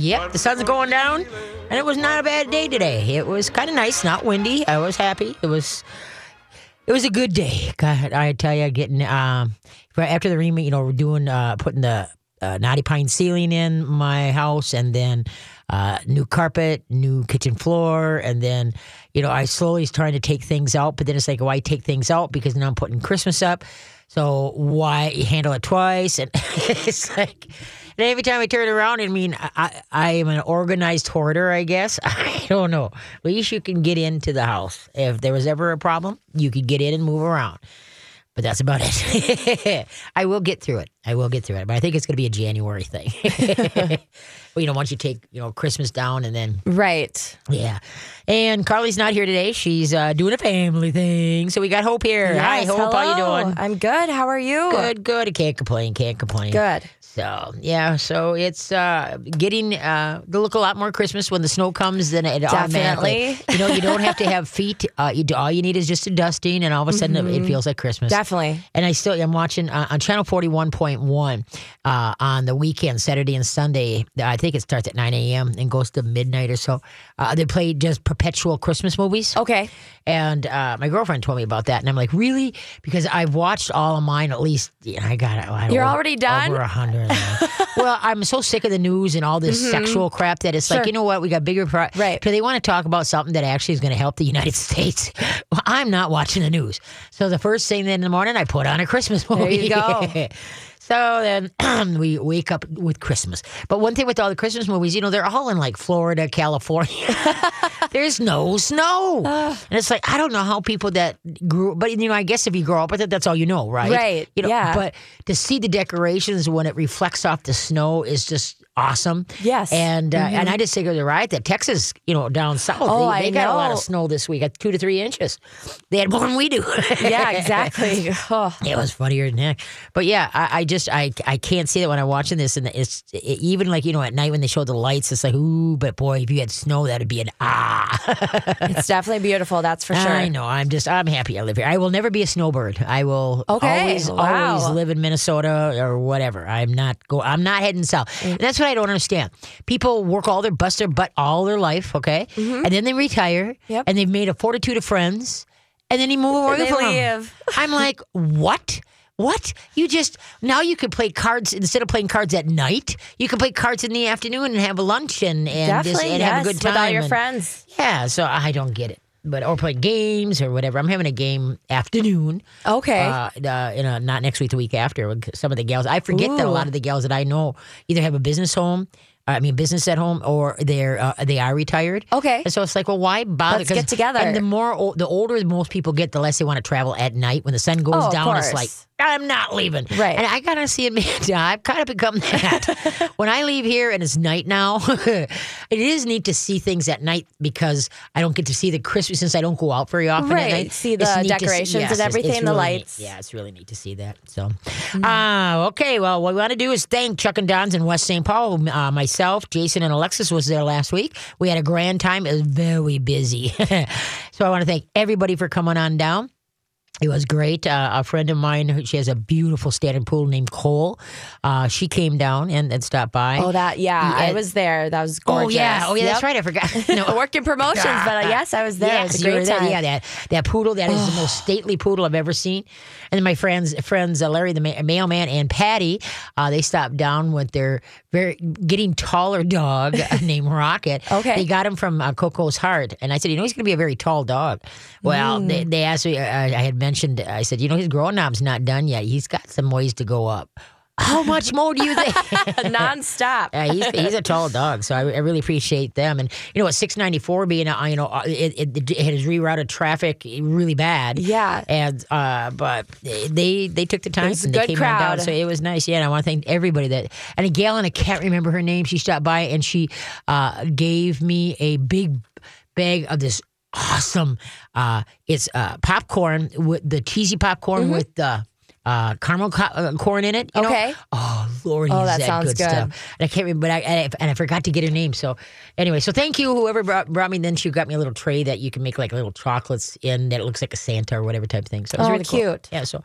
yep, the sun's going down, and it was not a bad day today. It was kind of nice, not windy. I was happy. It was. It was a good day. God, I tell you, getting um, after the remake, you know, we're doing uh, putting the uh, knotty pine ceiling in my house, and then uh, new carpet, new kitchen floor, and then you know I slowly is trying to take things out, but then it's like why take things out because now I'm putting Christmas up, so why handle it twice? And it's like. And every time I turn around, I mean, I, I am an organized hoarder, I guess. I don't know. At least you can get into the house. If there was ever a problem, you could get in and move around. But that's about it. I will get through it. I will get through it. But I think it's going to be a January thing. you know, once you take, you know, Christmas down and then, Right. yeah. And Carly's not here today. She's uh, doing a family thing. So we got Hope here. Hi, Yes, Hope. How you hello. doing? I'm good. How are you? Good, good. I can't complain. Can't complain. Good. So yeah, so it's uh, getting uh, to look a lot more Christmas when the snow comes. Then it Definitely. you know, you don't have to have feet. Uh, you, all you need is just a dusting, and all of a sudden it, it feels like Christmas. Definitely. And I still I'm watching uh, on channel forty one point one uh, on the weekend, Saturday and Sunday. I think it starts at nine a.m. and goes to midnight or so. Uh, they play just perpetual Christmas movies. Okay. And uh, my girlfriend told me about that, and I'm like, really? Because I've watched all of mine at least. You know, I got it. You're already done? Over a hundred. well, I'm so sick of the news and all this sexual crap that it's like, Mm-hmm. You know what? We got bigger. Pri- Right. Do they want to talk about something that actually is going to help the United States? Well, I'm not watching the news. So the first thing in the morning, I put on a Christmas movie. There you go. So then we wake up with Christmas. But one thing with all the Christmas movies, you know, they're all in like Florida, California. There's no snow. and it's like, I don't know how people that grew, but you know, I guess if you grow up with it, that's all you know, right? Right, You know, yeah. But to see the decorations when it reflects off the snow is just awesome. Yes. And uh, and I just think it was right that Texas, you know, down south, Oh, they, they got a lot of snow this week, at two to three inches. They had more than we do. Yeah, exactly. Oh, It was funnier than heck. But yeah, I, I just I I can't see that when I'm watching this, and it's it, even like you know at night when they show the lights, it's like ooh, but boy, if you had snow, that'd be an ah. it's definitely beautiful. That's for sure. I know. I'm just I'm happy I live here. I will never be a snowbird. I will Okay, always wow. always live in Minnesota or whatever. I'm not go. I'm not heading south. Mm. And that's what I don't understand. People work all their bust their butt all their life, okay, and then they retire, Mm-hmm. Yep. and they've made a fortitude of friends, and then they move away from 'em. leave. I'm like, what? What? You just now you could play cards instead of playing cards at night. You can play cards in the afternoon and have a lunch and and, just, and yes, have a good time with all your and- friends. Yeah, so I don't get it. But or play games or whatever. I'm having a game afternoon. Okay. Uh, uh, you know, not next week, the week after. with Some of the gals, I forget that a lot of the gals that I know either have a business home, I mean, business at home, or they're uh, they are retired. Okay. And so it's like, well, why bother? Let's get together. And the more, the older most people get, the less they want to travel at night when the sun goes Oh, down. It's like I'm not leaving. Right. And I gotta see it, man. I've kind of become that. when I leave here and it's night now, it is neat to see things at night because I don't get to see the Christmas since I don't go out very often. Right. At night. See the It's decorations and yes, it's- everything, it's the really neat. lights. Yeah, it's really neat to see that. So, uh, okay. Well, what we want to do is thank Chuck and Don's in West St. Paul. Uh, myself, Jason, and Alexis was there last week. We had a grand time. It was very busy. so I want to thank everybody for coming on down. It was great. Uh, a friend of mine, she has a beautiful standard poodle named Cole. Uh, she came down and, and stopped by. oh, that yeah, I was there. That was gorgeous. Oh, yeah. Oh yeah, that's right. I forgot. No. I worked in promotions, but uh, yes, I was there. it was a great there. time. Yeah, that that poodle that is the most stately poodle I've ever seen. And then my friends, friends uh, Larry the ma- mailman and Patty, uh, they stopped down with their very getting taller dog named Rocket. Okay. they got him from uh, Coco's Heart, and I said, you know, he's going to be a very tall dog. Well, they, Mm. they asked me. Uh, I had mentioned. I said, you know, his growing knob's not done yet. He's got some ways to go up. How much more do you think? nonstop. Yeah, he's he's a tall dog, so I, I really appreciate them. And you know, at six ninety four being, a, you know, uh, it, it, it has rerouted traffic really bad. Yeah. and uh, but they they took the time and they came on down, so it was nice. Yeah, and I want to thank everybody that and a gal and I can't remember her name. She stopped by and she uh, gave me a big bag of this awesome. Uh, it's uh, popcorn with the cheesy popcorn Mm-hmm. with the uh, caramel co- uh, corn in it. you know? Okay. Oh Lord, Oh, that that sounds good, good. stuff. And I can't remember, but I, and I and I forgot to get her name. So anyway, so thank you whoever brought, brought me. Then she got me a little tray that you can make like little chocolates in that looks like a Santa or whatever type of thing. So it was Oh, really cool. cute. Yeah, so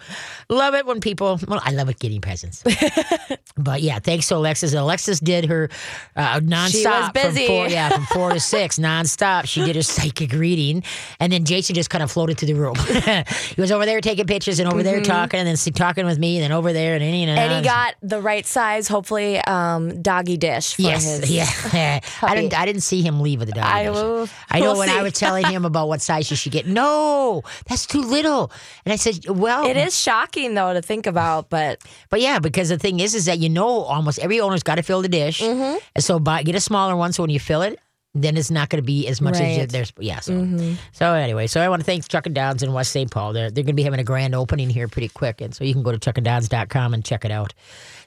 love it when people. Well, I love it getting presents. but yeah, thanks to Alexis. And Alexis did her uh, nonstop busy. from four, yeah, from four to six nonstop. She did her psychic reading, and then Jason just kind of floated through the room. he was over there taking pictures and over there talking, and then s- talking with me, and then over there, and know, Mm-hmm. And he got the right size, hopefully, um, doggy dish for Yes, his. yeah. I didn't. I didn't see him leave with the dog. I dish. will- I know we'll when I was telling him about what size you should get. No, that's too little. And I said, well, It is shocking though to think about, but But yeah, because the thing is, is that you know almost every owner's got to fill the dish, Mm-hmm. and so buy, get a smaller one. So when you fill it, then it's not going to be as much as Right. Mm-hmm. there's. Yeah. So, so anyway, so I want to thank Chuck and Don's in West St. Paul. They're they're going to be having a grand opening here pretty quick, and so you can go to chuckanddons.com and check it out.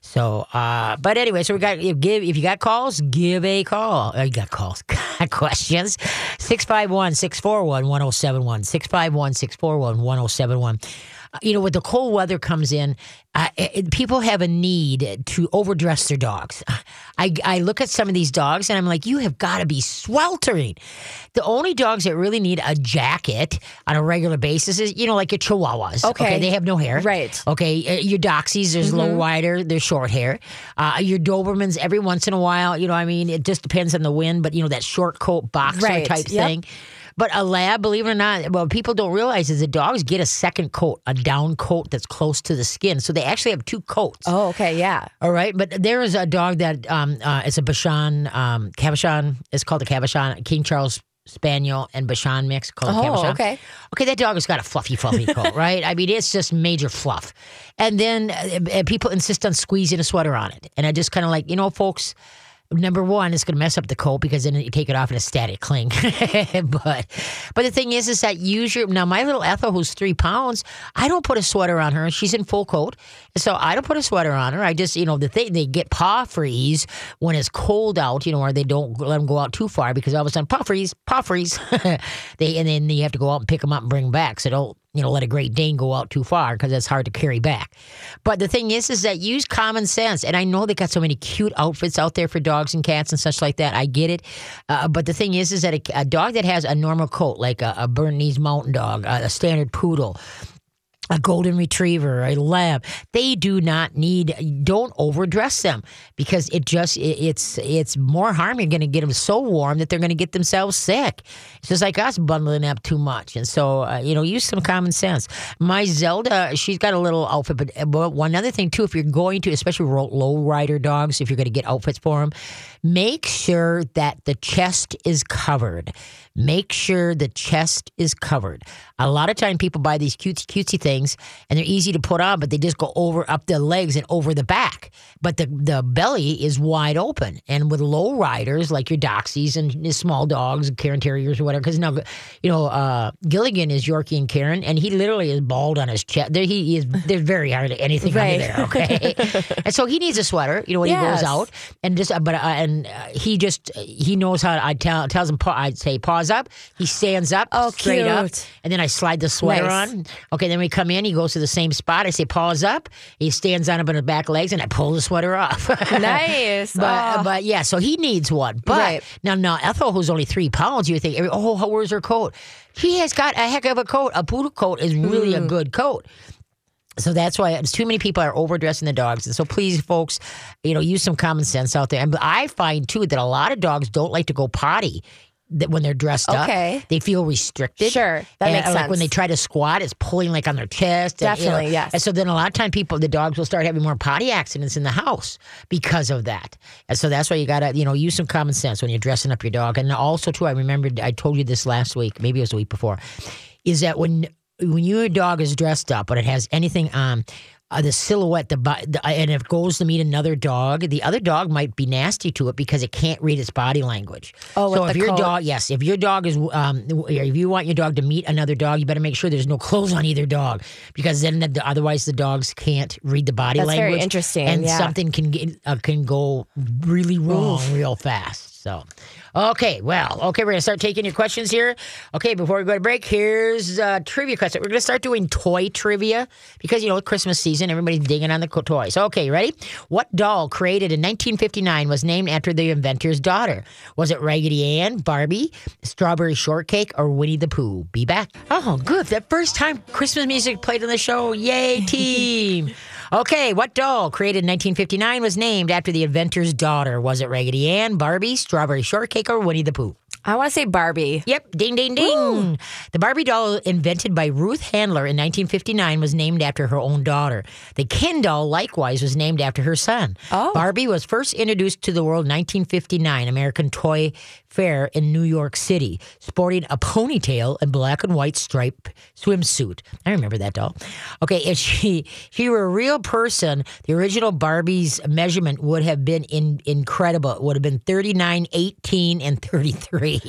So, uh, but anyway, so we got you give if you got calls, give a call. Uh, you got calls, got questions. 651 641 1071. 651 641 1071 you know, when the cold weather comes in, uh, it, people have a need to overdress their dogs. I, I look at some of these dogs and I'm like, you have got to be sweltering. The only dogs that really need a jacket on a regular basis is, you know, like your Chihuahuas. Okay. they have no hair. Right. Okay, uh, your Doxies, there's low rider, there's short hair. Uh, your Dobermans, every once in a while, you know, I mean, it just depends on the wind, but you know, that short coat boxer Right, type yep. thing. But a lab, believe it or not, what people don't realize is the dogs get a second coat, a down coat that's close to the skin. So they actually have two coats. oh, okay, yeah. All right. But there is a dog that um, uh, it's a Bichon, um, Cavachon. It's called a Cavachon, King Charles Spaniel and Bichon mix called Oh, Cavachon. okay. Okay, that dog has got a fluffy, fluffy coat, right? I mean, it's just major fluff. And then uh, uh, people insist on squeezing a sweater on it. And I just kind of like, you know, folks, number one, it's going to mess up the coat because then you take it off in a static cling. but but the thing is, is that use your now my little Ethel who's three pounds, I don't put a sweater on her. She's in full coat, so I don't put a sweater on her. I just you know the thing they get paw freeze when it's cold out, you know, or they don't let them go out too far because all of a sudden paw freeze, paw freeze. they and then you have to go out and pick them up and bring them back. So don't you know let a Great Dane go out too far because it's hard to carry back. But the thing is, is that use common sense. And I know they got so many cute outfits out there for dogs and cats and such like that. I get it. Uh, but the thing is, is that a, a dog that has a normal coat, like a, a Bernese Mountain Dog, a, a standard poodle, a golden retriever, a lab, they do not need. Don't overdress them because it just it, it's it's more harm. You're going to get them so warm that they're going to get themselves sick. It's just like us bundling up too much, and so uh, you know, use some common sense. My Zelda, she's got a little outfit, but, but one other thing too, if you're going to, especially low rider dogs, if you're going to get outfits for them, make sure that the chest is covered. Make sure the chest is covered. A lot of time people buy these cutesy cutesy things and they're easy to put on, but they just go over up the legs and over the back. But the the belly is wide open. And with low riders like your Doxies and small dogs, Cairn Terriers or whatever, because now you know uh, Gilligan is Yorkie and Cairn, and he literally is bald on his chest. There he is. There's very hardly anything Right. under there. Okay, and so he needs a sweater. You know when he goes out and just but uh, and uh, he just he knows how I tell tells him pa- I'd say pause up. He stands up Oh, straight up, and then I slide the sweater Nice. on. Okay, then we come in. He goes to the same spot. I say pause up. He stands on up on his back legs, and I pull the sweater off. Nice. But Oh. but yeah, so he needs one. But Right. now now Ethel, who's only three pounds, you think, oh, where's her coat? He has got a heck of a coat. A poodle coat is really Mm. a good coat. So that's why it's too many people are overdressing the dogs. And so please, folks, you know, use some common sense out there. And I find too that a lot of dogs don't like to go potty. That when they're dressed up, Okay. they feel restricted. Sure, that And, makes sense. Like when they try to squat, it's pulling like on their chest. and, you know, Definitely, yes. And so then a lot of time people, the dogs will start having more potty accidents in the house because of that. And so that's why you gotta, you know, use some common sense when you're dressing up your dog. And also too, I remembered I told you this last week, maybe it was the week before, is that when when your dog is dressed up but it has anything on. Uh, the silhouette, the, the and if it goes to meet another dog, the other dog might be nasty to it because it can't read its body language. Oh, so if your coat. dog, yes, if your dog is, um, if you want your dog to meet another dog, you better make sure there's no clothes on either dog because then the, otherwise the dogs can't read the body That's very interesting, and yeah. something can get uh, can go really wrong real fast. So, okay, well, okay, we're gonna start taking your questions here. Okay, before we go to break, here's a trivia question. We're gonna start doing toy trivia because you know Christmas season, everybody's digging on the toys. Okay, ready? What doll created in 1959 was named after the inventor's daughter? Was it Raggedy Ann, Barbie, Strawberry Shortcake, or Winnie the Pooh? Be back. Oh, good. That first time Christmas music played on the show. Yay, team. Okay, what doll created in 1959 was named after the inventor's daughter? Was it Raggedy Ann, Barbie, Strawberry Shortcake, or Winnie the Pooh? I want to say Barbie. Yep, ding, ding, ding. The Barbie doll invented by Ruth Handler in 1959 was named after her own daughter. The Ken doll, likewise, was named after her son. Oh. Barbie was first introduced to the world in 1959 American Toy Fair in New York City, sporting a ponytail and black and white striped swimsuit. I remember that doll. Okay, if she if she were a real person, the original Barbie's measurement would have been in, incredible. It would have been 39, 18, and 33.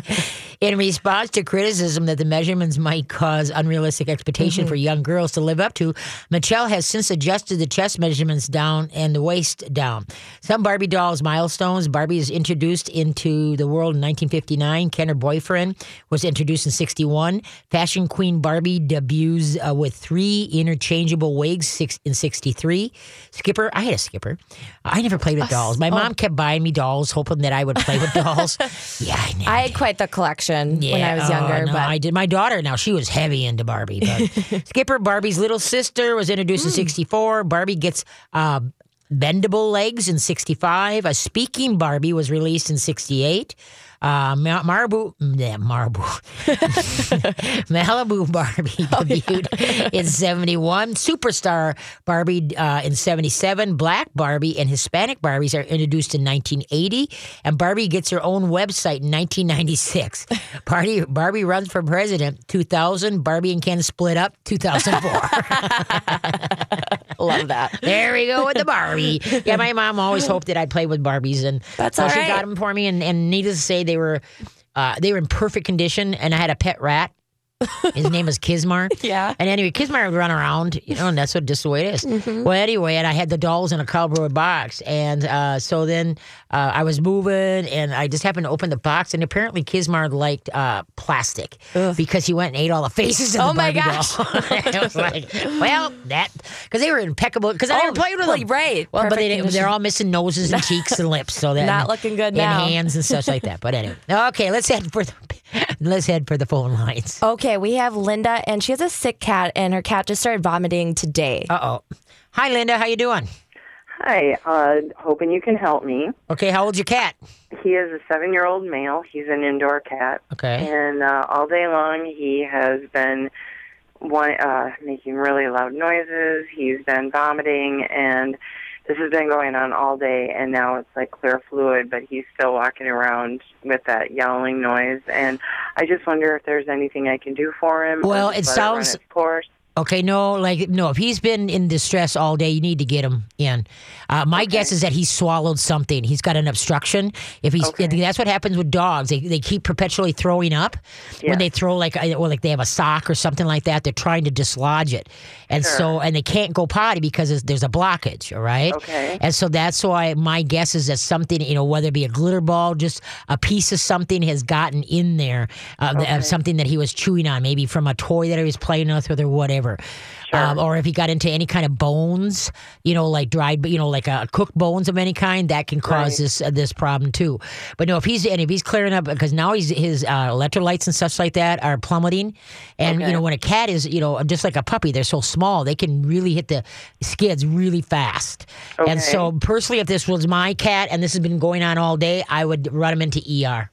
in response to criticism that the measurements might cause unrealistic expectation for mm-hmm. young girls to live up to, Mattel has since adjusted the chest measurements down and the waist down. Some Barbie dolls milestones. Barbie is introduced into the world in 1959. Ken, her boyfriend, was introduced in 61. Fashion Queen Barbie debuts uh, with three interchangeable wigs six, in 63. Skipper, I had a skipper. I never played with dolls. My mom kept buying me dolls, hoping that I would play with dolls. yeah, I never I had quite the collection when I was oh, younger, no, but I did. My daughter now she was heavy into Barbie. But Skipper Barbie's little sister was introduced Hmm. in '64. Barbie gets uh, bendable legs in '65. A speaking Barbie was released in '68. Uh, Ma- Marabu, yeah, Marabu, Malibu Barbie Oh, debuted in 71. Superstar Barbie uh, in 77. Black Barbie and Hispanic Barbies are introduced in 1980. And Barbie gets her own website in 1996. Barbie, Barbie runs for president 2000. Barbie and Ken split up 2004. love that. there we go with the Barbie. Yeah, my mom always hoped that I'd play with Barbies. And That's so all she got them for me. And, and needless to say, they were. Uh, they were in perfect condition, and I had a pet rat. His name is Kismar. Yeah. And anyway, Kismar would run around, you know, and that's what just the way it is. Mm-hmm. Well, anyway, and I had the dolls in a cardboard box, and uh, so then uh, I was moving, and I just happened to open the box, and apparently Kismar liked uh, plastic because he went and ate all the faces of Oh the my gosh. I was like, well, that because they were impeccable because I Oh, never played with them. right. Well, but they, condition. they're all missing noses and cheeks and lips, so that Not looking good and now. hands and such like that. But anyway, okay, let's head for the let's head for the phone lines. Okay, we have Linda, and she has a sick cat, and her cat just started vomiting today. Uh oh. Hi, Linda. How you doing? Hi, uh, hoping you can help me. Okay, how old's your cat? He is a seven year old male. He's an indoor cat. Okay. And uh, all day long, he has been one, uh, making really loud noises. He's been vomiting, and this has been going on all day. And now it's like clear fluid, but he's still walking around with that yowling noise. And I just wonder if there's anything I can do for him. Well, it sounds- its course. Okay, no, like no. If he's been in distress all day, you need to get him in. Uh, my guess is that he swallowed something. He's got an obstruction. If he's, Okay. that's what happens with dogs. They, they keep perpetually throwing up when they throw like or like they have a sock or something like that. They're trying to dislodge it, and so and they can't go potty because there's- a blockage. All right. Okay. And so that's why my guess is that something, you know, whether it be a glitter ball, just a piece of something has gotten in there, uh, of something that he was chewing on, maybe from a toy that he was playing with or whatever. Um, or if he got into any kind of bones, you know, like dried, you know, like uh, cooked bones of any kind, that can cause Right. this uh, this problem too. But no, if he's and if he's clearing up because now he's his uh, electrolytes and such like that are plummeting, and you know when a cat is you know just like a puppy, they're so small they can really hit the skids really fast. And so personally, if this was my cat and this has been going on all day, I would run him into ER.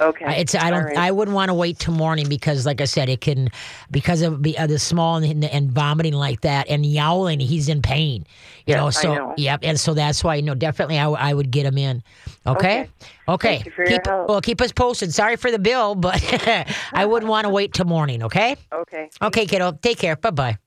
Okay. It's I don't right. I wouldn't want to wait till morning because like I said it can because of the, uh, the small and, and vomiting like that and yowling he's in pain you Yes, know so know. yep and so that's why you know definitely I, w- I would get him in okay Okay. okay Thank you for your keep well keep us posted sorry for the bill but I wouldn't want to wait till morning okay Okay. okay kiddo take care bye bye.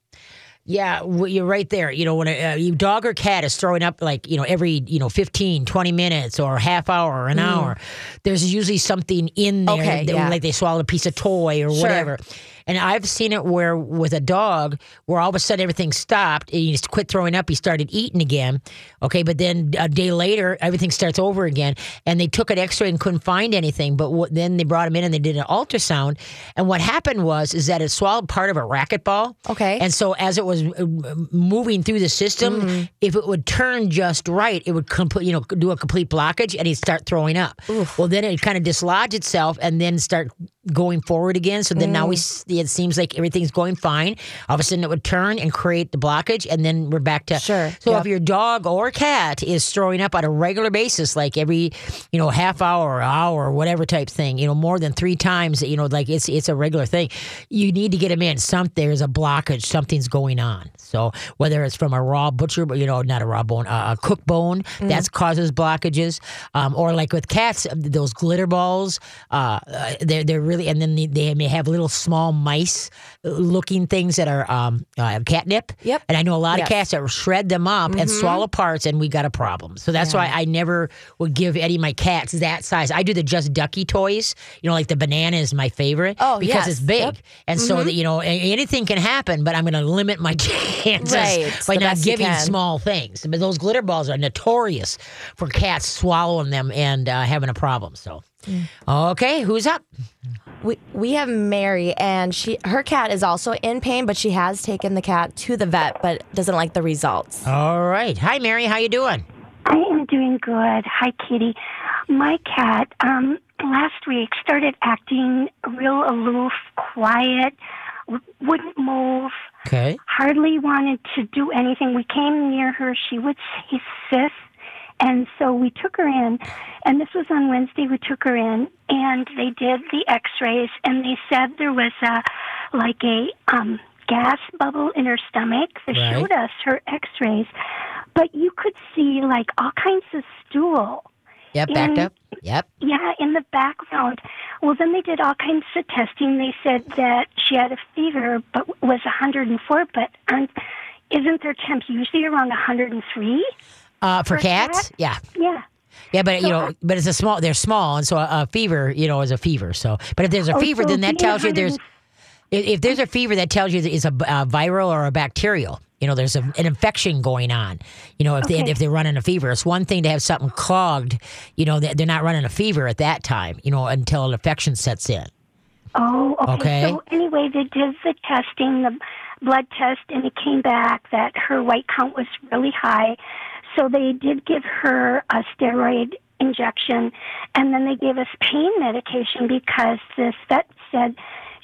Yeah, w- you're right there. You know, when a, uh, dog or cat is throwing up like, you know, every, you know, 15, 20 minutes or half hour or an hour, there's usually something in there. Okay, that- yeah. Like they swallowed a piece of toy or Sure. whatever. And I've seen it where with a dog, where all of a sudden everything stopped and he just quit throwing up. He started eating again. Okay, but then a day later, everything starts over again. And they took an X-ray and couldn't find anything. But what, then they brought him in and they did an ultrasound. And what happened was is that it swallowed part of a racquetball. Okay. And so as it was uh, moving through the system, if it would turn just right, it would complete, you know, do a complete blockage, and he'd start throwing up. Well, then it kind of dislodge itself, and then start going forward again. So then now we, it seems like everything's going fine. All of a sudden, it would turn and create the blockage, and then we're back to Sure. So Yep. if your dog or cat is throwing up on a regular basis, like every, you know, half hour, hour, whatever type thing, you know, more than three times, you know, like it's it's a regular thing. You need to get them in. Some there's a blockage. Something's going on. So whether it's from a raw butcher, you know, not a raw bone, uh, a cooked bone, that causes blockages, um, or like with cats, those glitter balls, uh, uh, they're they're really, and then they, they may have little small mice looking things that are um, uh, catnip. Yep. And I know a lot Yes. of cats that shred them up and swallow parts, and we got a problem. So that's why I never would give any of my cats that size. I do the Just Ducky toys. You know, like the banana is my favorite Oh, because yes. it's big, Yep. and so that you know anything can happen. But I'm going to limit my chances Right. by not giving small things. But those glitter balls are notorious for cats swallowing them and uh, having a problem. So, Mm. okay, who's up? We we have Mary, and she her cat is also in pain, but she has taken the cat to the vet, but doesn't like the results. All right, hi Mary, how you doing? I am doing good. Hi, Kitty. My cat, um, last week started acting real aloof, quiet, w- wouldn't move, Okay. hardly wanted to do anything. We came near her, she would say sis. And so we took her in, and this was on Wednesday. We took her in, and they did the X-rays, and they said there was a like a um, gas bubble in her stomach. They Right. showed us her X-rays, but you could see like all kinds of stool. Yep, backed up. Yep. Yeah, in the background. Well, then they did all kinds of testing. They said that she had a fever, but was 104. But um, isn't their temp usually around 103? Uh, for For cats, cats? yeah. Yeah. Yeah, but you know, but it's a small. They're small, and so a, a fever, you know, is a fever. So, but if there's a Oh, fever, so then that tells you there's. If, there's a fever, that tells you that it's a, a viral or a bacterial. You know, there's a, an infection going on. You know, if they if they're running a fever, it's one thing to have something clogged. You know, they're not running a fever at that time. You know, until an infection sets in. Oh, okay. Okay. So anyway, they did the testing, the blood test, and it came back that her white count was really high. So they did give her a steroid injection, and then they gave us pain medication because this vet said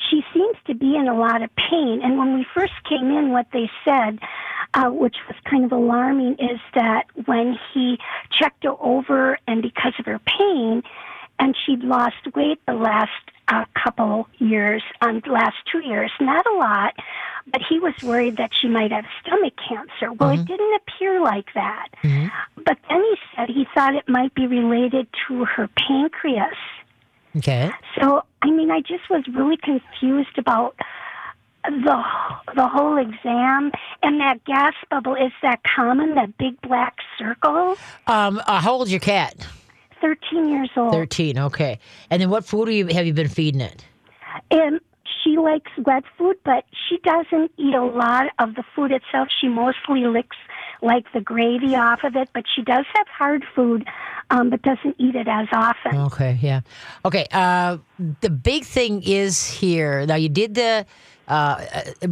she seems to be in a lot of pain. And when we first came in, what they said, uh, which was kind of alarming, is that when he checked her over, and because of her pain, and she'd lost weight the last uh, couple years, um, last two years, not a lot, but he was worried that she might have stomach cancer. Well, it didn't appear like that. But then he said he thought it might be related to her pancreas. Okay. So, I mean, I just was really confused about the the whole exam and that gas bubble. Is that common? That big black circle? Um, uh, how old's your cat? Thirteen years old. Thirteen. Okay. And then what food have you, have you been feeding it? And she likes wet food, but she doesn't eat a lot of the food itself. She mostly licks like the gravy off of it, but she does have hard food, um, but doesn't eat it as often. Okay, yeah. Okay, uh, the big thing is here. Now, you did the. Uh,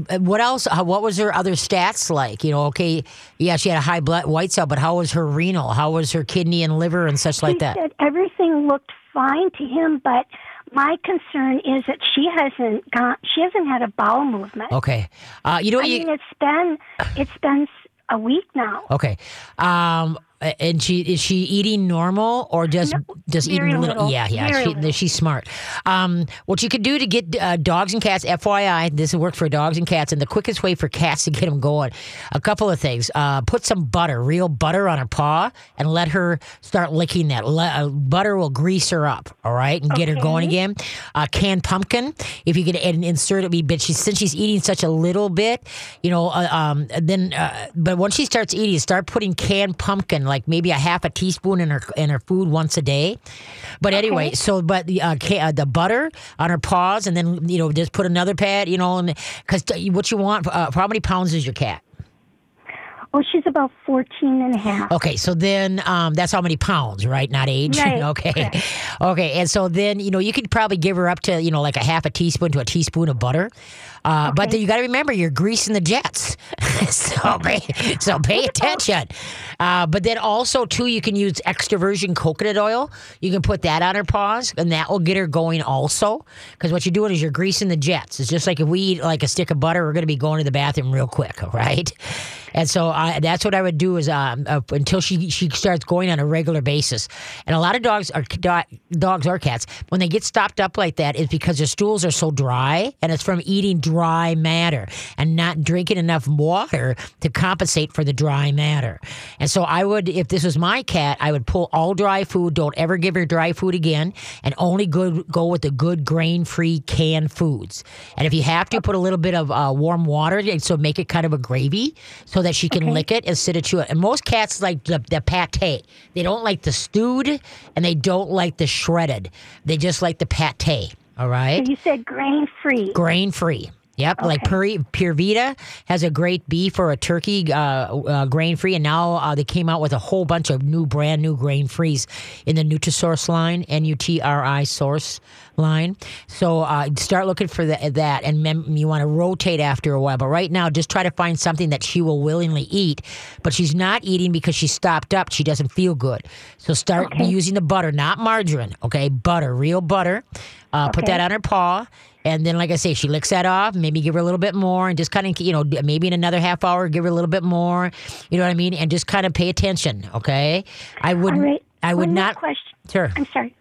uh, what else? What was her other stats like? You know, okay, yeah, she had a high blood white cell, but how was her renal? How was her kidney and liver and such like he that? said everything looked fine to him, but my concern is that she hasn't gone. She hasn't had a bowel movement. Okay, uh, you know I? You, mean, it's been it's been a week now. Okay. Um and she is she eating normal or just just very eating little, little. yeah yeah she, little. she's smart. Um what you could do to get uh, dogs and cats fyi this will work for dogs and cats and the quickest way for cats to get them going a couple of things. Uh put some butter real butter on her paw and let her start licking that. Le- uh, butter will grease her up all right and get her going again. Uh canned pumpkin if you could and insert it wee bit she's since she's eating such a little bit you know uh, um then uh, but once she starts eating start putting canned pumpkin like maybe a half a teaspoon in her in her food once a day. But anyway, so but the uh, ca- uh, the butter on her paws, and then you know just put another pad, you know, and because what you want. Uh, how many pounds is your cat? Oh, she's about 14 and a half. Okay, so then um, that's how many pounds, right? Not age. Right, okay. correct. Okay, and so then you know you could probably give her up to you know like a half a teaspoon to a teaspoon of butter, uh, but then you got to remember you're greasing the jets, so pay, so pay attention. Uh, but then also too, you can use extra virgin coconut oil. You can put that on her paws, and that will get her going also. Because what you're doing is you're greasing the jets. It's just like if we eat like a stick of butter, we're going to be going to the bathroom real quick, right? And so I, that's what I would do is um, uh, until she she starts going on a regular basis. And a lot of dogs are do- dogs or cats when they get stopped up like that is because their stools are so dry, and it's from eating dry matter and not drinking enough water to compensate for the dry matter. And so I would, if this was my cat, I would pull all dry food. Don't ever give her dry food again, and only good go with the good grain free canned foods. And if you have to, put a little bit of uh, warm water, and so make it kind of a gravy so that she can lick it instead of chew it. And most cats like the, the pate. They don't like the stewed, and they don't like the shredded. They just like the pate. All right So you said grain free. grain free. Yep, like Puri, Pure Vita has a great beef or a turkey uh, uh, grain free, and now uh, they came out with a whole bunch of new, brand new grain frees in the Nutrisource line, N U T R I Source line. So uh, start looking for the, that, and mem- you want to rotate after a while. But right now, just try to find something that she will willingly eat. But she's not eating because she stopped up. She doesn't feel good. So start using the butter, not margarine. Okay, butter, real butter. Uh, Put that on her paw. And then, like I say, she licks that off. Maybe give her a little bit more, and just kind of, you know, maybe in another half hour, give her a little bit more. You know what I mean? And just kind of pay attention. Okay. I wouldn't. right. I would One not. question. Sure. I'm sorry.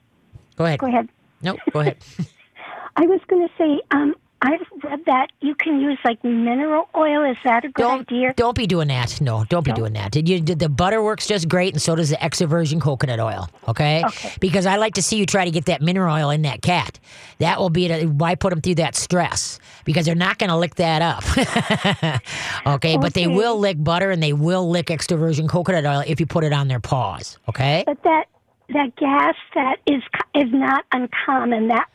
Go ahead. Go ahead. No. Go ahead. I was going to say, um, I've read that you can use like mineral oil. Is that a good don't idea? don't be doing that. No, don't be doing that. You, the butter works just great, and so does the extra virgin coconut oil. Okay? Okay. Because I like to see you try to get that mineral oil in that cat. That will be the, why put them through that stress because they're not going to lick that up. okay, but they will lick butter and they will lick extra virgin coconut oil if you put it on their paws. Okay. But that that gas that is is not uncommon. That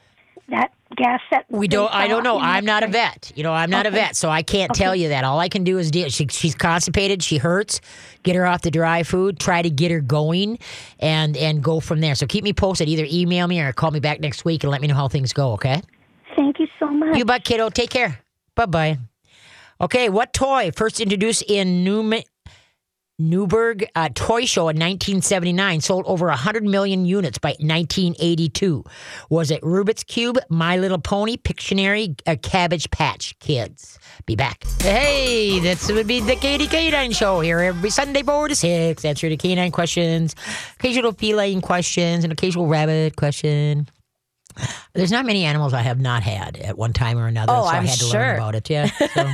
that gas that We don't. I don't know. I'm not a vet. You know, I'm not a vet, so I can't tell you that. All I can do is deal. She, she's constipated. She hurts. Get her off the dry food. Try to get her going, and and go from there. So keep me posted. Either email me or call me back next week and let me know how things go. Okay. Thank you so much. You bet, kiddo. Take care. Bye bye. Okay, what toy first introduced in Newman, Newburgh uh, Toy Show in 1979 sold over 100 million units by 1982? Was it Rubik's Cube, My Little Pony, Pictionary, Cabbage Patch Kids? Be back. Hey, this would be the Katie Canine Show here every Sunday, 4 to 6. Answer the canine questions, occasional feline questions, and occasional rabbit question. There's not many animals I have not had at one time or another, Oh, so i I'm had to sure. learn about it. Yeah. So.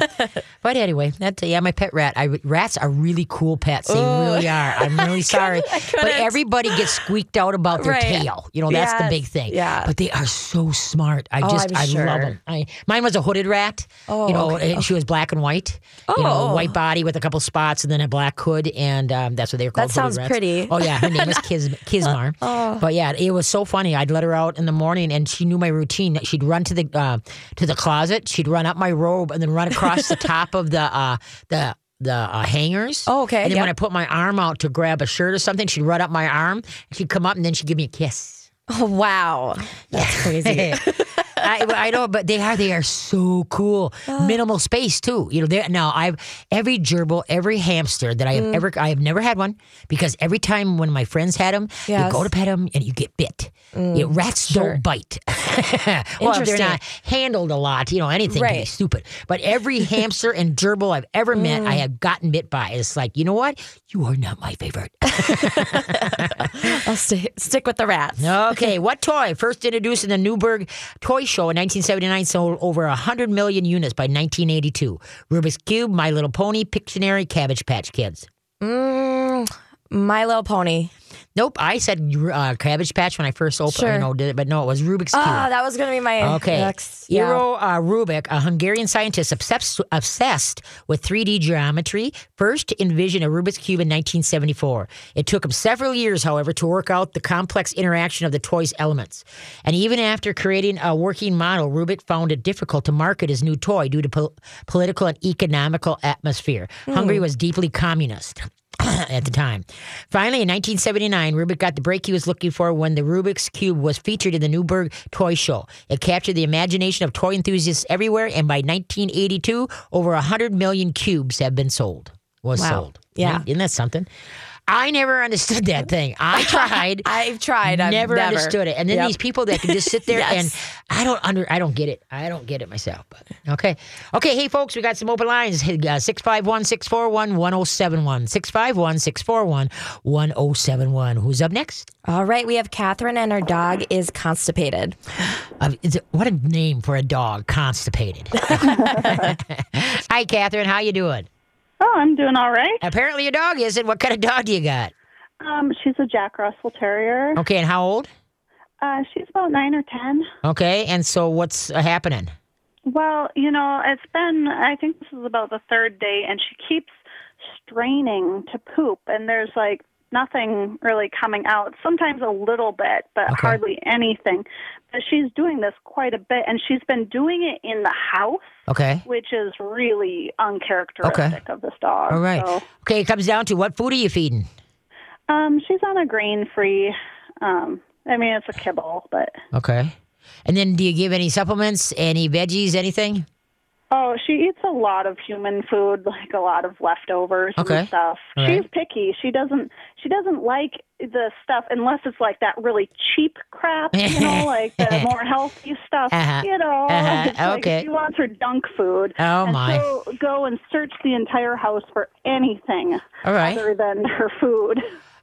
but anyway, that's yeah, my pet rat. I rats are really cool pets. They really are. I'm really sorry, but everybody gets squeaked out about their Right. tail. You know, that's the big thing. Yeah. But they are so smart. I Oh, just I'm I sure. love them. I, mine was a hooded rat. Oh, you know, okay. and she was black and white. You know, Oh. white body with a couple spots and then a black hood, and um, that's what they were called. That sounds rats. pretty. Oh yeah, her name was Kiz, Kismar. Oh. But yeah, it was so funny. I'd let her out in the morning, and she knew my routine. She'd run to the uh, to the closet. She'd run up my robe and then run across the top of the uh, the the uh, hangers. Oh, okay, And then when. I put my arm out to grab a shirt or something, she'd run up my arm. She'd come up and then she'd give me a kiss. Oh, wow. That's crazy. I, I know, but they are they are so cool. Minimal space too. You know, they now I've every gerbil, every hamster that I have Mm. ever I have never had one because every time when my friends had them, you Yes. Mm. go to pet them and you get bit. Yeah, rats sure. don't bite. well, they're not handled a lot, you know, anything can be stupid. But every hamster and gerbil I've ever met, Mm. I have gotten bit by. It's like, you know what? You are not my favorite. I'll stay, stick with the rats. Okay, what toy first introduced in the Newberg Toy Show in 1979 sold over 100 million units by 1982? Rubik's Cube, My Little Pony, Pictionary, Cabbage Patch Kids. Mm, My Little Pony. Nope, I said uh, Cabbage Patch when I first opened. Sure. You know, did it, but no, it was Rubik's Cube. Ah, that was going to be my Okay. next. Yeah. Eero uh, Rubik, a Hungarian scientist obsessed, obsessed with 3D geometry, first envisioned a Rubik's Cube in 1974. It took him several years, however, to work out the complex interaction of the toy's elements. And even after creating a working model, Rubik found it difficult to market his new toy due to pol- political and economical atmosphere. Hungary was deeply communist. at the time. Finally, in 1979, Rubik got the break he was looking for when the Rubik's Cube was featured in the Newburgh Toy Show. It captured the imagination of toy enthusiasts everywhere, and by 1982, over 100 million cubes have been sold. Was Wow. sold. Yeah. Isn't that something? I never understood that thing. I tried. I've tried. I've never, never, understood it. And then Yep. these people that can just sit there Yes. and I don't under I don't get it. I don't get it myself. But okay. Okay, hey folks, we got some open lines. Uh, 651-641-1071. 651-641-1071. Who's up next? All right, we have Catherine, and her dog is constipated. Uh, is it, what a name for a dog, constipated. Hi Catherine, how you doing? Oh, I'm doing all right. Apparently your dog isn't. What kind of dog do you got? Um, she's a Jack Russell Terrier. Okay, and how old? Uh, she's about nine or ten. Okay, and so what's uh, happening? Well, you know, it's been, I think this is about the third day, and she keeps straining to poop, and there's like nothing really coming out. Sometimes a little bit, but Okay. hardly anything. But she's doing this quite a bit, and she's been doing it in the house, Okay. which is really uncharacteristic of this dog. All right. So, Okay, it comes down to what food are you feeding? um, she's on a grain-free. Um, I mean, it's a kibble, but Okay. And then do you give any supplements, any veggies, anything? Oh, she eats a lot of human food, like a lot of leftovers Okay. and stuff. All She's right. picky. She doesn't she doesn't like the stuff unless it's like that really cheap crap, you know, like the more healthy stuff. Uh-huh. You know, Uh-huh. Like Okay. she wants her junk food. Oh, and my. she'll go and search the entire house for anything All right. other than her food.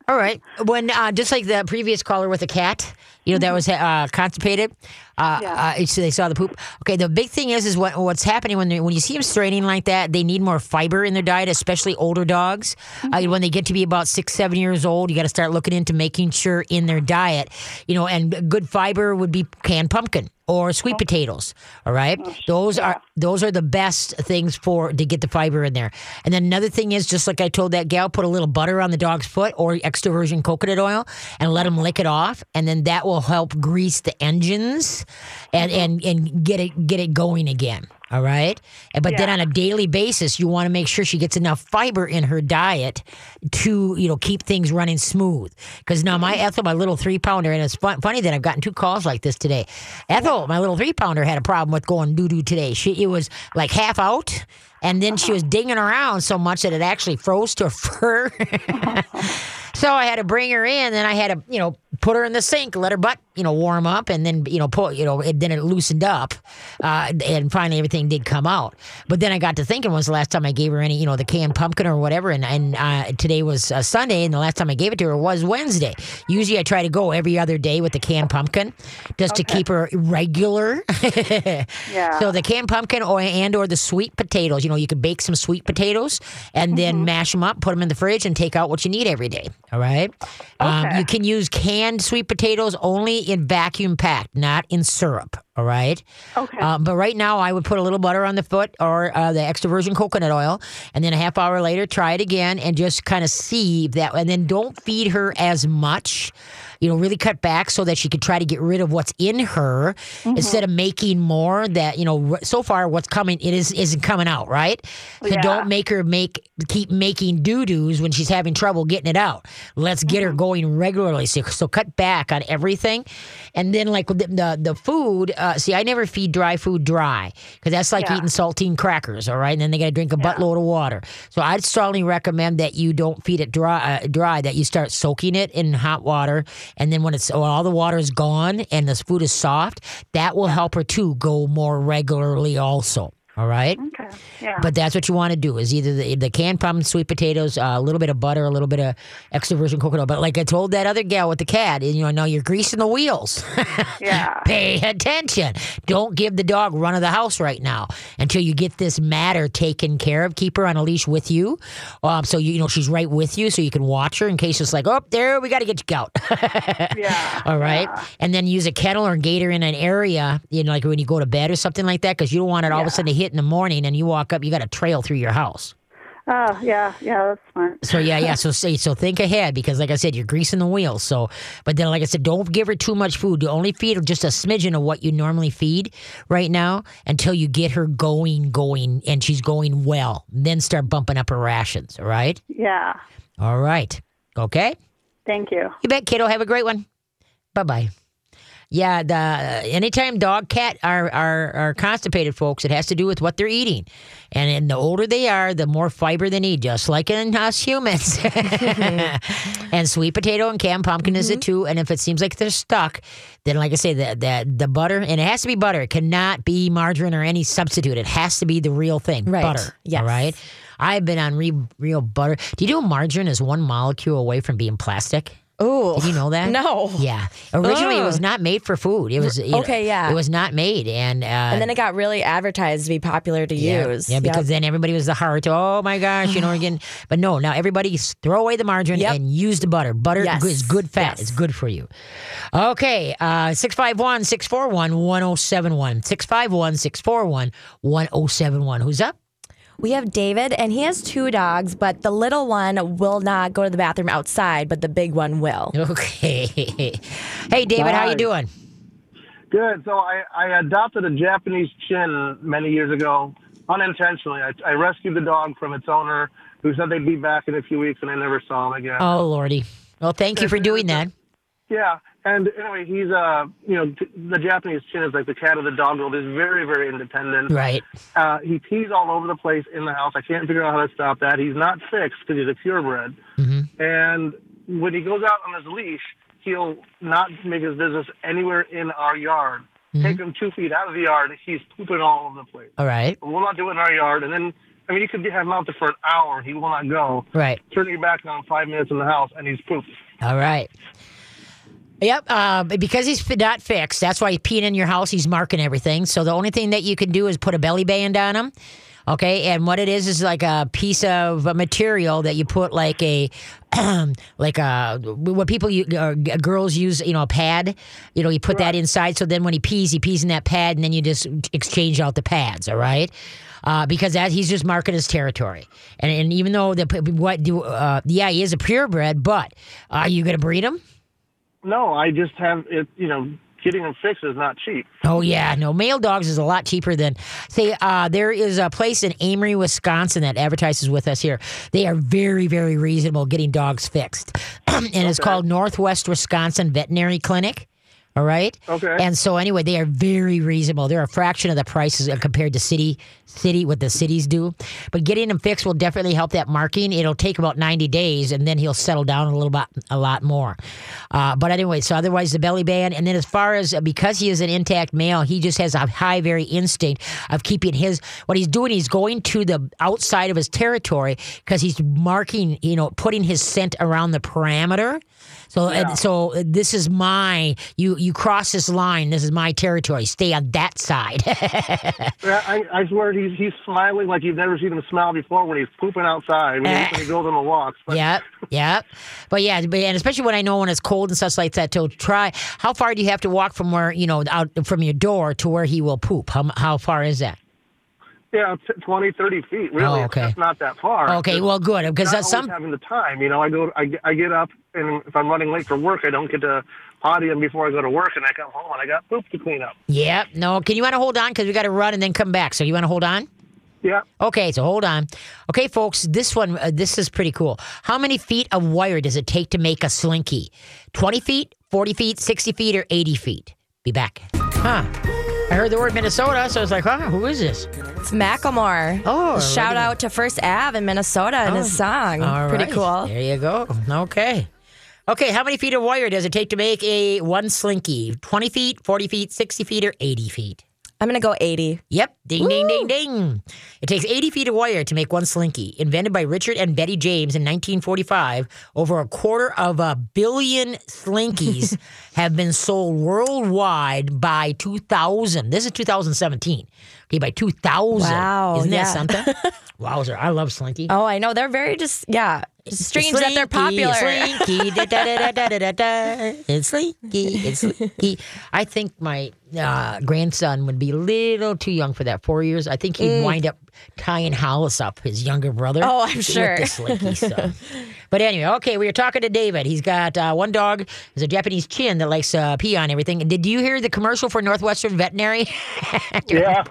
All right. When uh, just like the previous caller with the cat, you know that was uh, constipated. Uh, Yeah. uh, so they saw the poop. Okay. The big thing is, is what what's happening when they, when you see them straining like that, they need more fiber in their diet, especially older dogs. Uh, when they get to be about six, seven years old, you got to start looking into making sure in their diet, you know, and good fiber would be canned pumpkin or sweet oh. potatoes. All right. Oh, those are those are the best things for to get the fiber in there. And then another thing is just like I told that gal, put a little butter on the dog's foot or extra virgin coconut oil and let them lick it off, and then that will help grease the engines and mm-hmm. and and get it get it going again. All right. But then on a daily basis, you want to make sure she gets enough fiber in her diet to, you know, keep things running smooth. Because now my mm-hmm. Ethel, my little three pounder, and it's fun, funny that I've gotten two calls like this today. Ethel, my little three pounder, had a problem with going doo doo today. She it was like half out, and then she uh-huh. was dinging around so much that it actually froze to her fur. So I had to bring her in, and I had to, you know, put her in the sink, let her butt, you know, warm up, and then, you know, pull, you know, it, then it loosened up, uh, and finally everything did come out. But then I got to thinking, was the last time I gave her any, you know, the canned pumpkin or whatever, and and uh, today was uh, Sunday, and the last time I gave it to her was Wednesday. Usually I try to go every other day with the canned pumpkin, just to keep her regular. Yeah. So the canned pumpkin or and or the sweet potatoes. You know, you can bake some sweet potatoes and then mash them up, put them in the fridge, and take out what you need every day. All right. Um, Okay. you can use canned sweet potatoes only in vacuum packed, not in syrup. All right. Okay. Um, but right now, I would put a little butter on the foot or uh, the extra virgin coconut oil, and then a half hour later, try it again and just kind of see if that. And then don't feed her as much. You know, really cut back so that she could try to get rid of what's in her instead of making more. That you know, so far what's coming it is isn't coming out right. So Yeah. don't make her make keep making doo doos when she's having trouble getting it out. Let's get her going regularly. So, so cut back on everything, and then like the the, the food. Uh, see, I never feed dry food dry because that's like Yeah. eating saltine crackers. All right, and then they got to drink a buttload of water. So I'd strongly recommend that you don't feed it dry. Uh, dry that you start soaking it in hot water, and then when it's when all the water is gone and the food is soft, that will help her too go more regularly also. All right. Okay. Yeah. But that's what you want to do is either the, the canned pumpkin, sweet potatoes, uh, a little bit of butter, a little bit of extra virgin coconut. But like I told that other gal with the cat, you know, now you're greasing the wheels. yeah. Pay attention. Don't give the dog run of the house right now until you get this matter taken care of. Keep her on a leash with you, um, so you, you know she's right with you, so you can watch her in case it's like, oh, there we got to get you out. Yeah. All right. Yeah. And then use a kennel or gator in an area, you know, like when you go to bed or something like that, because you don't want it all of a sudden to hit in the morning and you walk up, you got a trail through your house. Oh, yeah. Yeah. That's smart. So yeah, yeah. So say so think ahead because like I said, you're greasing the wheels. So but then like I said, don't give her too much food. You only feed her just a smidgen of what you normally feed right now until you get her going, going, and she's going well. Then start bumping up her rations. All right? Yeah. All right. Okay? Thank you. You bet, kiddo. Have a great one. Bye bye. Yeah, the anytime dog cat are, are are constipated, folks, it has to do with what they're eating, and, and the older they are, the more fiber they need, just like in us humans. and sweet potato and canned pumpkin is it mm-hmm. too. And if it seems like they're stuck, then like I say, the, the the butter and it has to be butter. It cannot be margarine or any substitute. It has to be the real thing, Right. butter. Yes. All right. I've been on re- real butter. Do you know margarine is one molecule away from being plastic? Ooh. Did you know that? No. Yeah. Originally, it was not made for food. It was know, Okay, yeah. It was not made, and uh, And then it got really advertised to be popular to yeah, use. Yeah, because Yep. then everybody was the heart. Oh my gosh, you know, again. But no, now everybody throw away the margarine Yep. and use the butter. Butter Yes. is good fat. Yes. It's good for you. Okay, uh, 651 641 1071. 651 641 1071. Who's up? We have David, and he has two dogs, but the little one will not go to the bathroom outside, but the big one will. Okay. hey, David, how you doing? Good. So I, I adopted a Japanese chin many years ago, unintentionally. I, I rescued the dog from its owner, who said they'd be back in a few weeks, and I never saw him again. Oh, Lordy. Well, thank you for doing that. Yeah. And anyway, he's uh, you know, t- the Japanese chin is like the cat of the dog world. He's very, very independent. Right. Uh, he pees all over the place in the house. I can't figure out how to stop that. He's not fixed because he's a purebred. mm-hmm. And when he goes out on his leash, he'll not make his business anywhere in our yard. Take him two feet out of the yard, he's pooping all over the place. All right. We'll not do it in our yard. And then, I mean, you could have him out there for an hour. He will not go. Right. Turn your back on five minutes in the house, and he's pooped. All right. Yep. Uh, because he's not fixed, that's why he's peeing in your house. He's marking everything. So the only thing that you can do is put a belly band on him. Okay, and what it is is like a piece of material that you put like a, like a what people you uh, girls use, you know, a pad. You know, you put that inside. So then when he pees, he pees in that pad, and then you just exchange out the pads. All right. Uh, because that he's just marking his territory, and and even though the what do uh, yeah he is a purebred, but are you going to breed him? No, I just have it, you know, getting them fixed is not cheap. Oh yeah, no. Male dogs is a lot cheaper than say. Uh, there is a place in Amery, Wisconsin that advertises with us here. They are very, very reasonable getting dogs fixed, and it's called Northwest Wisconsin Veterinary Clinic. All right. Okay. And so anyway, they are very reasonable. They're a fraction of the prices compared to city city what the cities do. But getting them fixed will definitely help that marking. It'll take about ninety days, and then he'll settle down a little bit, a lot more. Uh, but anyway, so otherwise the belly band, and then as far as uh, because he is an intact male, he just has a high, very instinct of keeping his. What he's doing, he's going to the outside of his territory because he's marking, you know, putting his scent around the parameter. So, and so uh, this is my you. You cross this line. This is my territory. Stay on that side. Yeah, I, I swear he's he's smiling like you've never seen him smile before when he's pooping outside when, he, when he goes on the walks. But yep, yep. But yeah, but, and especially when I know when it's cold and such like that. To try, how far do you have to walk from where you know out from your door to where he will poop? How how far is that? Yeah, t- 20, 30 feet. Really, Oh, it's okay. just not that far. Okay, well, good because that's some. having the time. You know, I go, I, get- I get up, and if I'm running late for work, I don't get to potty him before I go to work, and I come home and I got poop to clean up. Yep. No. Can you want to hold on because we got to run and then come back? So you want to hold on? Yeah, Okay, so hold on. Okay, folks, this one, uh, this is pretty cool. How many feet of wire does it take to make a slinky? 20 feet, 40 feet, 60 feet, or 80 feet? Be back. Huh. I heard the word Minnesota, so I was like, huh, who is this? It's Macklemore. Oh, Shout out to First Ave in Minnesota in his oh, song. All Pretty right. cool. There you go. Okay. Okay, how many feet of wire does it take to make a one slinky? 20 feet, 40 feet, 60 feet, or 80 feet? I'm gonna go 80. Yep. Ding, ding, ding, ding. It takes 80 feet of wire to make one slinky. Invented by Richard and Betty James in 1945, over a quarter of a billion slinkies have been sold worldwide by 2000. This is 2017. Okay, by 2000. Wow, Isn't that something? Wowzer. I love slinky. Oh, I know. They're very just yeah. Just strange that they're popular. Slinky, da, da, da, da, da, da. It's slinky, it's slinky. I think my uh, grandson would be a little too young for that. Four years. I think he'd wind up tying Hollis up, his younger brother. Oh, I'm with sure. the slinky stuff. But anyway, okay, we were talking to David. He's got uh, one dog. Is a Japanese chin that likes uh, pee on everything. Did you hear the commercial for Northwestern Veterinary? Yeah.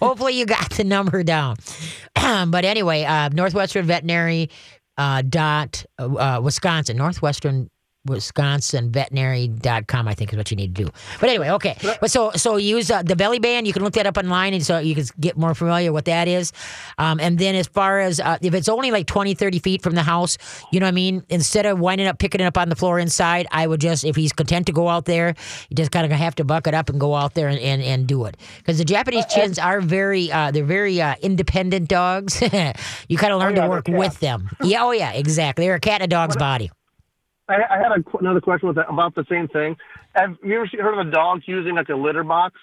Hopefully you got the number down. but anyway, uh, Northwestern Veterinary uh, dot uh, Wisconsin Northwestern Wisconsin veterinary.com I think is what you need to do. But anyway, okay. But so so use uh, the belly band. You can look that up online and so you can get more familiar what that is. Um, and then as far as uh, if it's only like 20 30 feet from the house, you know what I mean, instead of winding up picking it up on the floor inside, I would just if he's content to go out there, you just kind of have to buck it up and go out there and, and, and do it. Cuz the Japanese chins are very uh, they're very uh, independent dogs. you kind of learn yeah, to work with them. Yeah, oh yeah, exactly. They're a cat in a dog's body. I, I had a, another question with that, about the same thing. Have you ever heard of a dog using like a litter box?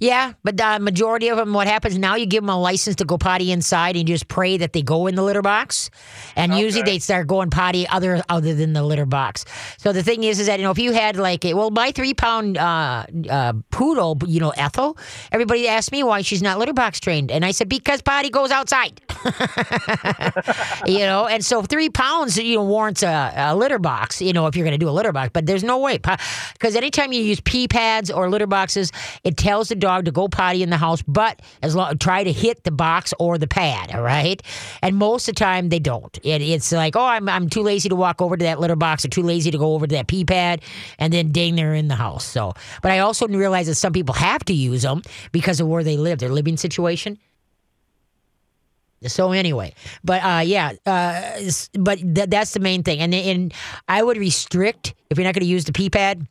Yeah, but the majority of them, what happens now, you give them a license to go potty inside and you just pray that they go in the litter box. And usually they start going potty other other than the litter box. So the thing is, is that, you know, if you had like, a, well, my three pound uh, uh, poodle, you know, Ethel, everybody asked me why she's not litter box trained. And I said, because potty goes outside. you know, and so three pounds, you know, warrants a, a litter box, you know, if you're going to do a litter box. But there's no way. Because anytime you use pee pads or litter boxes, it tells the dog to go potty in the house, but as long try to hit the box or the pad, all right? And most of the time they don't. It, it's like, oh, I'm, I'm too lazy to walk over to that litter box or too lazy to go over to that pee pad, and then ding, they're in the house. So, but I also realize that some people have to use them because of where they live, their living situation. So anyway, but uh, yeah, uh, but th- that's the main thing, and and I would restrict if you're not going to use the pee pad.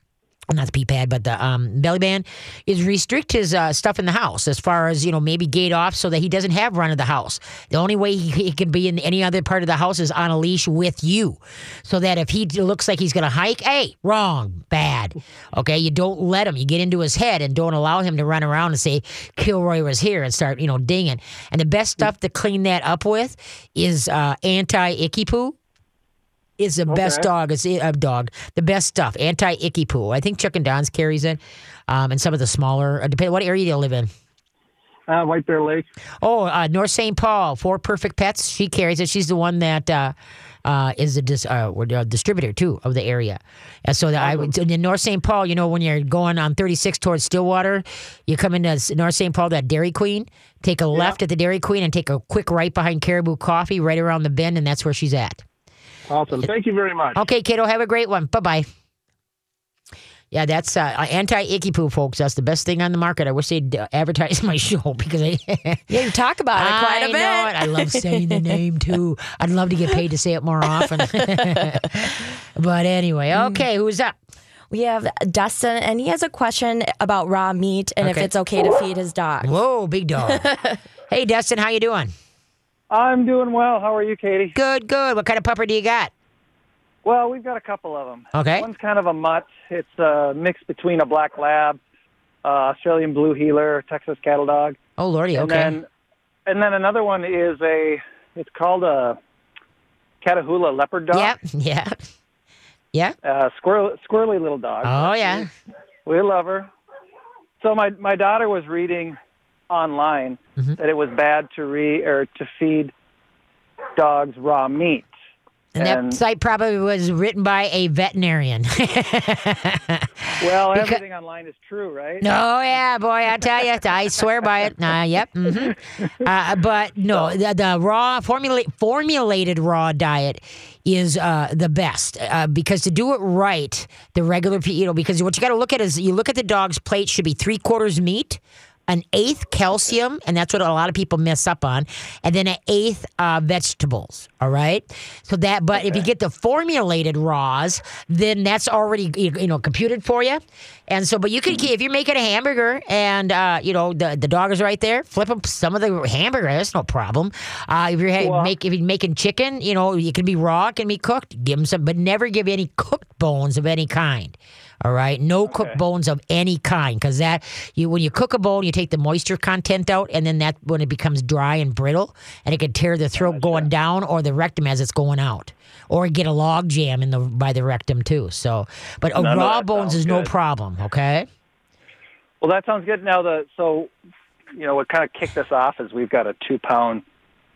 Not the pee pad, but the um, belly band is restrict his uh, stuff in the house as far as you know, maybe gate off so that he doesn't have run of the house. The only way he, he can be in any other part of the house is on a leash with you, so that if he looks like he's going to hike, hey, wrong, bad. Okay, you don't let him. You get into his head and don't allow him to run around and say Kilroy was here and start you know dinging. And the best stuff to clean that up with is uh, anti icky poo is the best dog. It's a dog. The best stuff. Anti icky poo. I think Chuck and Don's carries it, um, and some of the smaller. Uh, depending what area you live in. Uh, White Bear Lake. Oh, uh, North St. Paul for Perfect Pets. She carries it. She's the one that uh, uh, is a dis- uh, distributor too of the area. And so that I would in North St. Paul. You know, when you're going on 36 towards Stillwater, you come into North St. Paul, that Dairy Queen. Take a left at the Dairy Queen and take a quick right behind Caribou Coffee, right around the bend, and that's where she's at. Awesome. Thank you very much. Okay, kiddo, have a great one. Bye bye. Yeah, that's uh, anti icky poo, folks. That's the best thing on the market. I wish they'd uh, advertise my show because I, Yeah, you talk about it quite I a bit. know it. I love saying the name too. I'd love to get paid to say it more often. but anyway, Mm. okay, who's up? We have Dustin, and he has a question about raw meat and if it's okay to feed his dog. Whoa, big dog. hey, Dustin, how you doing? I'm doing well. How are you, Katie? Good, good. What kind of pupper do you got? Well, we've got a couple of them. Okay. One's kind of a mutt. It's a mix between a black lab, uh, Australian blue heeler, Texas cattle dog, Oh, lordy. and Okay. then and then another one is a. It's called a Catahoula leopard dog. Yep. Yeah. Yeah. Uh, squirrel, squirrely little dog. Oh, yeah. We love her. So my my daughter was reading online Mm-hmm. that it was bad to re or to feed dogs raw meat. And that site probably was written by a veterinarian. Well, Because- everything online is true, right? No, yeah, boy, I tell you, I swear by it. Nah, yep. hmm Uh, but no, the, the raw formula, formulated raw diet is uh, the best uh, because to do it right, the regular, you know, because what you got to look at is you look at the dog's plate should be three quarters meat. An eighth calcium, and that's what a lot of people mess up on, and then an eighth uh, vegetables. All right, so that. But if you get the formulated raws, then that's already you know computed for you. And so, but you can if you're making a hamburger and uh, you know the the dog is right there, flip them some of the hamburger. That's no problem. Uh, if you're Well- make if you're making chicken, you know it can be raw, it can be cooked. Give them some, but never give any cooked bones of any kind. All right, no cooked bones of any kind, because that you when you cook a bone, you take the moisture content out, and then that when it becomes dry and brittle, and it can tear the throat going down or the rectum as it's going out, or get a log jam in the by the rectum too. So, but None raw bones is no problem. Okay. Well, that sounds good. Now, the so you know what kind of kicked us off is we've got a two pound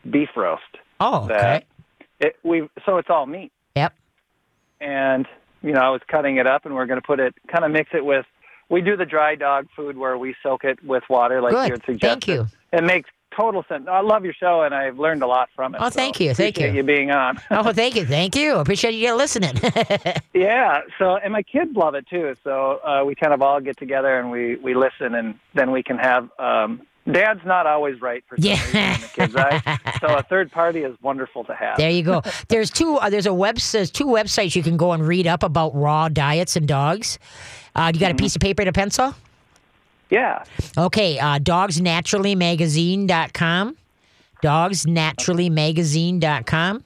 beef roast. Oh, okay. It we so it's all meat, Yep. and you know I was cutting it up, and we're going to put it kind of mix it with. We do the dry dog food where we soak it with water, like you had suggested. Thank you. It makes total sense. I love your show, and I've learned a lot from it. Oh, so thank you, thank appreciate you. You being on. Oh, thank you, thank you. Appreciate you listening. Yeah. So, and my kids love it too. So uh, we kind of all get together and we we listen, and then we can have. Um, Dad's not always right for Yeah. reason the kids' eye. So a third party is wonderful to have. There you go. There's two. Uh, there's a web. There's two websites you can go and read up about raw diets and dogs. Uh, you got a piece of paper and a pencil? Yeah. Okay. Uh, dogsnaturallymagazine.com. Dogsnaturallymagazine.com.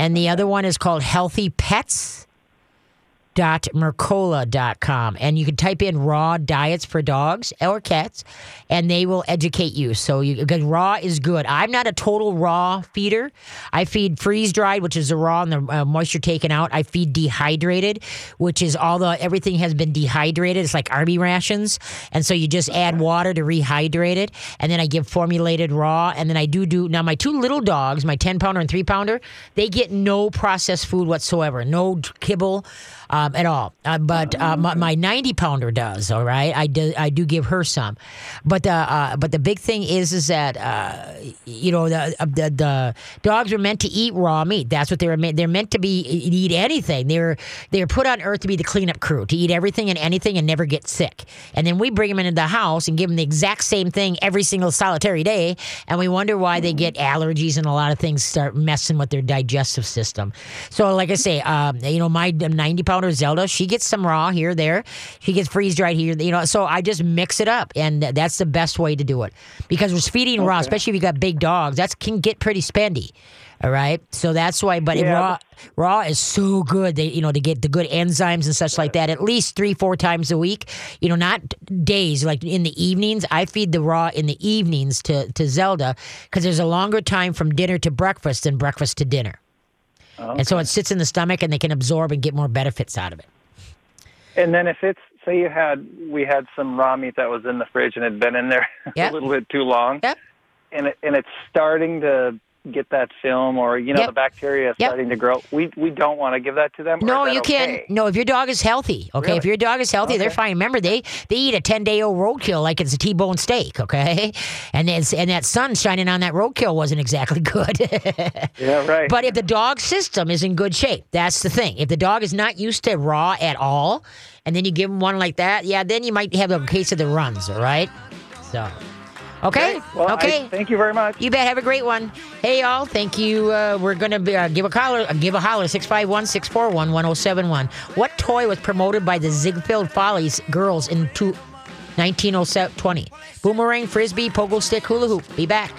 And the other one is called Healthy Pets. Mercola.com and you can type in raw diets for dogs or cats and they will educate you. So you raw is good. I'm not a total raw feeder. I feed freeze dried which is the raw and the uh, moisture taken out. I feed dehydrated which is all the everything has been dehydrated. It's like army rations. And so you just add water to rehydrate it. And then i give formulated raw. And then i do do now my two little dogs my 10 pounder and 3 pounder they get no processed food whatsoever. No kibble um, at all. Uh, but uh, my, my 90 pounder does. All right, I do I do give her some, but the uh, but the big thing is is that uh, you know the, uh, the the dogs are meant to eat raw meat. That's what they're meant. They're meant to be eat anything. They're they're put on earth to be the cleanup crew to eat everything and anything and never get sick. And then we bring them into the house and give them the exact same thing every single solitary day, and we wonder why they get allergies and a lot of things start messing with their digestive system. So like I say, um, you know my 90 pounder Zelda, she gets some raw here, there. She gets freeze dried here, you know. So I just mix it up, and that's the best way to do it because we're feeding raw, especially if you got big dogs. That can get pretty spendy. All right, so that's why. But Yeah, raw, raw is so good. They, you know, to get the good enzymes and such like that. At least three, four times a week. You know, not days. Like in the evenings, I feed the raw in the evenings to to Zelda because there's a longer time from dinner to breakfast than breakfast to dinner. Oh, and so it sits in the stomach, and they can absorb and get more benefits out of it. And then if it's say you had we had some raw meat that was in the fridge and had been in there Yep. a little bit too long, Yep. and it, and it's starting to get that film or you know Yep. the bacteria Yep. starting to grow. We we don't want to give that to them. No, you can. okay? No, if your dog is healthy, okay. Really? If your dog is healthy, they're fine. Remember, they they eat a ten day old roadkill like it's a T bone steak, okay. And it's, and that sun shining on that roadkill wasn't exactly good. Yeah, right. But if the dog system is in good shape, that's the thing. If the dog is not used to raw at all, and then you give them one like that, yeah, then you might have a case of the runs. All right. So, okay. Well, I- okay. thank you very much. You bet. Have a great one. Hey, y'all. Thank you. Uh, we're going to uh, give a caller, uh, give a holler, 651 641 1071. What toy was promoted by the Ziegfeld Follies girls in two, 1920? Boomerang, frisbee, pogo stick, hula hoop. Be back.